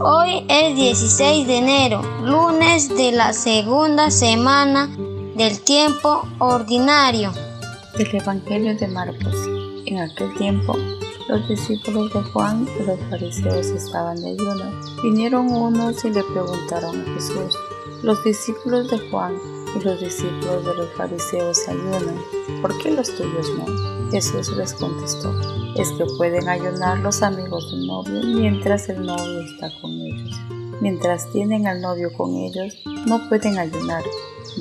Hoy es 16 de enero, lunes de la segunda semana del tiempo ordinario. Del Evangelio de Marcos. En aquel tiempo, los discípulos de Juan y los fariseos estaban de ayuno. Vinieron unos y le preguntaron a Jesús, los discípulos de Juan y los discípulos de los fariseos ayunan, ¿por qué los tuyos no? Jesús les contestó, es que pueden ayunar los amigos del novio mientras el novio está con ellos. Mientras tienen al novio con ellos, no pueden ayunar.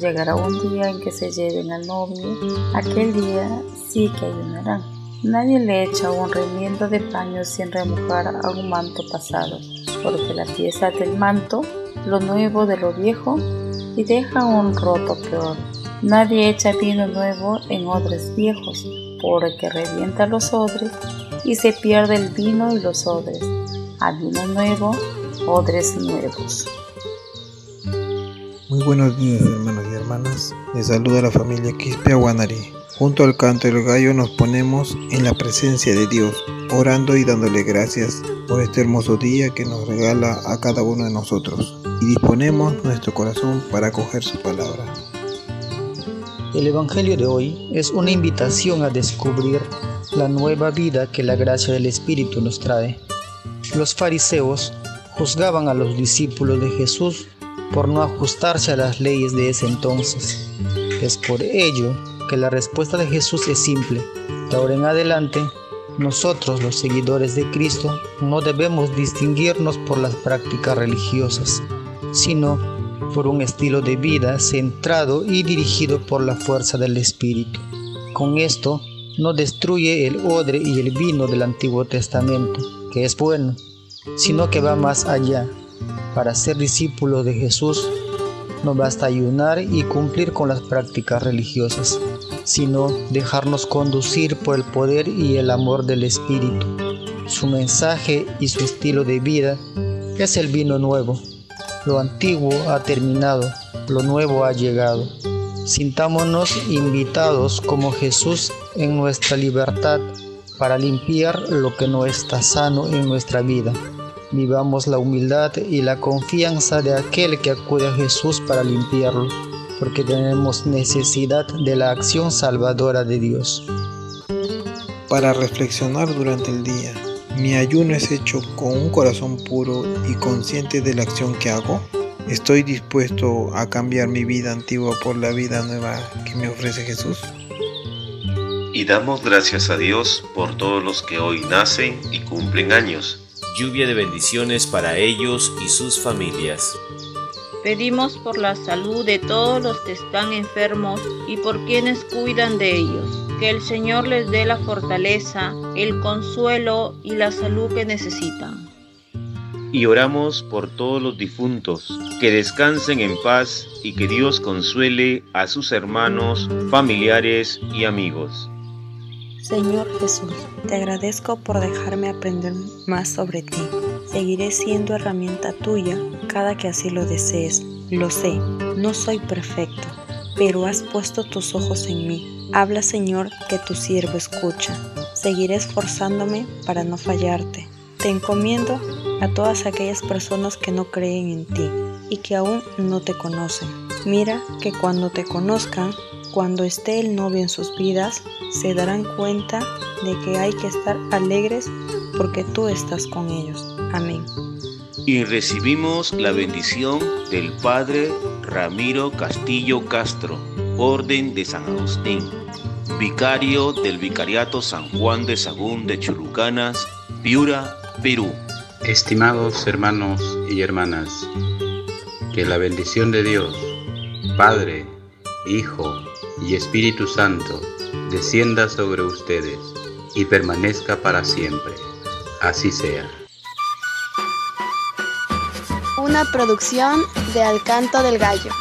Llegará un día en que se lleven al novio, aquel día sí que ayunarán. Nadie le echa un remiendo de paño sin remojar a un manto pasado, porque la pieza del manto, lo nuevo de lo viejo, y deja un roto peor. Nadie echa vino nuevo en odres viejos, porque revienta los odres y se pierde el vino y los odres. A vino nuevo, odres nuevos. Muy buenos días hermanos y hermanas, les saluda la familia Quispe Aguanari. Junto al canto del gallo nos ponemos en la presencia de Dios, orando y dándole gracias por este hermoso día que nos regala a cada uno de nosotros y disponemos nuestro corazón para acoger su palabra. El Evangelio de hoy es una invitación a descubrir la nueva vida que la gracia del Espíritu nos trae. Los fariseos juzgaban a los discípulos de Jesús por no ajustarse a las leyes de ese entonces. Es por ello que la respuesta de Jesús es simple. De ahora en adelante, nosotros los seguidores de Cristo no debemos distinguirnos por las prácticas religiosas sino por un estilo de vida centrado y dirigido por la fuerza del Espíritu. Con esto no destruye el odre y el vino del Antiguo Testamento, que es bueno, sino que va más allá. Para ser discípulo de Jesús no basta ayunar y cumplir con las prácticas religiosas, sino dejarnos conducir por el poder y el amor del Espíritu. Su mensaje y su estilo de vida es el vino nuevo, lo antiguo ha terminado, lo nuevo ha llegado. Sintámonos invitados como Jesús en nuestra libertad para limpiar lo que no está sano en nuestra vida. Vivamos la humildad y la confianza de aquel que acude a Jesús para limpiarlo, porque tenemos necesidad de la acción salvadora de Dios. Para reflexionar durante el día, ¿Mi ayuno es hecho con un corazón puro y consciente de la acción que hago? ¿Estoy dispuesto a cambiar mi vida antigua por la vida nueva que me ofrece Jesús? Y damos gracias a Dios por todos los que hoy nacen y cumplen años. Lluvia de bendiciones para ellos y sus familias. Pedimos por la salud de todos los que están enfermos y por quienes cuidan de ellos que el Señor les dé la fortaleza, el consuelo y la salud que necesitan. Y oramos por todos los difuntos, que descansen en paz y que Dios consuele a sus hermanos, familiares y amigos. Señor Jesús, te agradezco por dejarme aprender más sobre ti. Seguiré siendo herramienta tuya cada que así lo desees. Lo sé, no soy perfecto, pero has puesto tus ojos en mí Habla Señor, que tu siervo escucha. Seguiré esforzándome para no fallarte. Te encomiendo a todas aquellas personas que no creen en ti y que aún no te conocen. Mira que cuando te conozcan, cuando esté el novio en sus vidas, se darán cuenta de que hay que estar alegres porque tú estás con ellos. Amén. Y recibimos la bendición del Padre Ramiro Castillo Castro Orden de San Agustín, vicario del Vicariato San Juan de Sagún de Chulucanas, Piura, Perú. Estimados hermanos y hermanas, que la bendición de Dios, Padre, Hijo y Espíritu Santo, descienda sobre ustedes y permanezca para siempre. Así sea. Una producción de Alcanto del Gallo.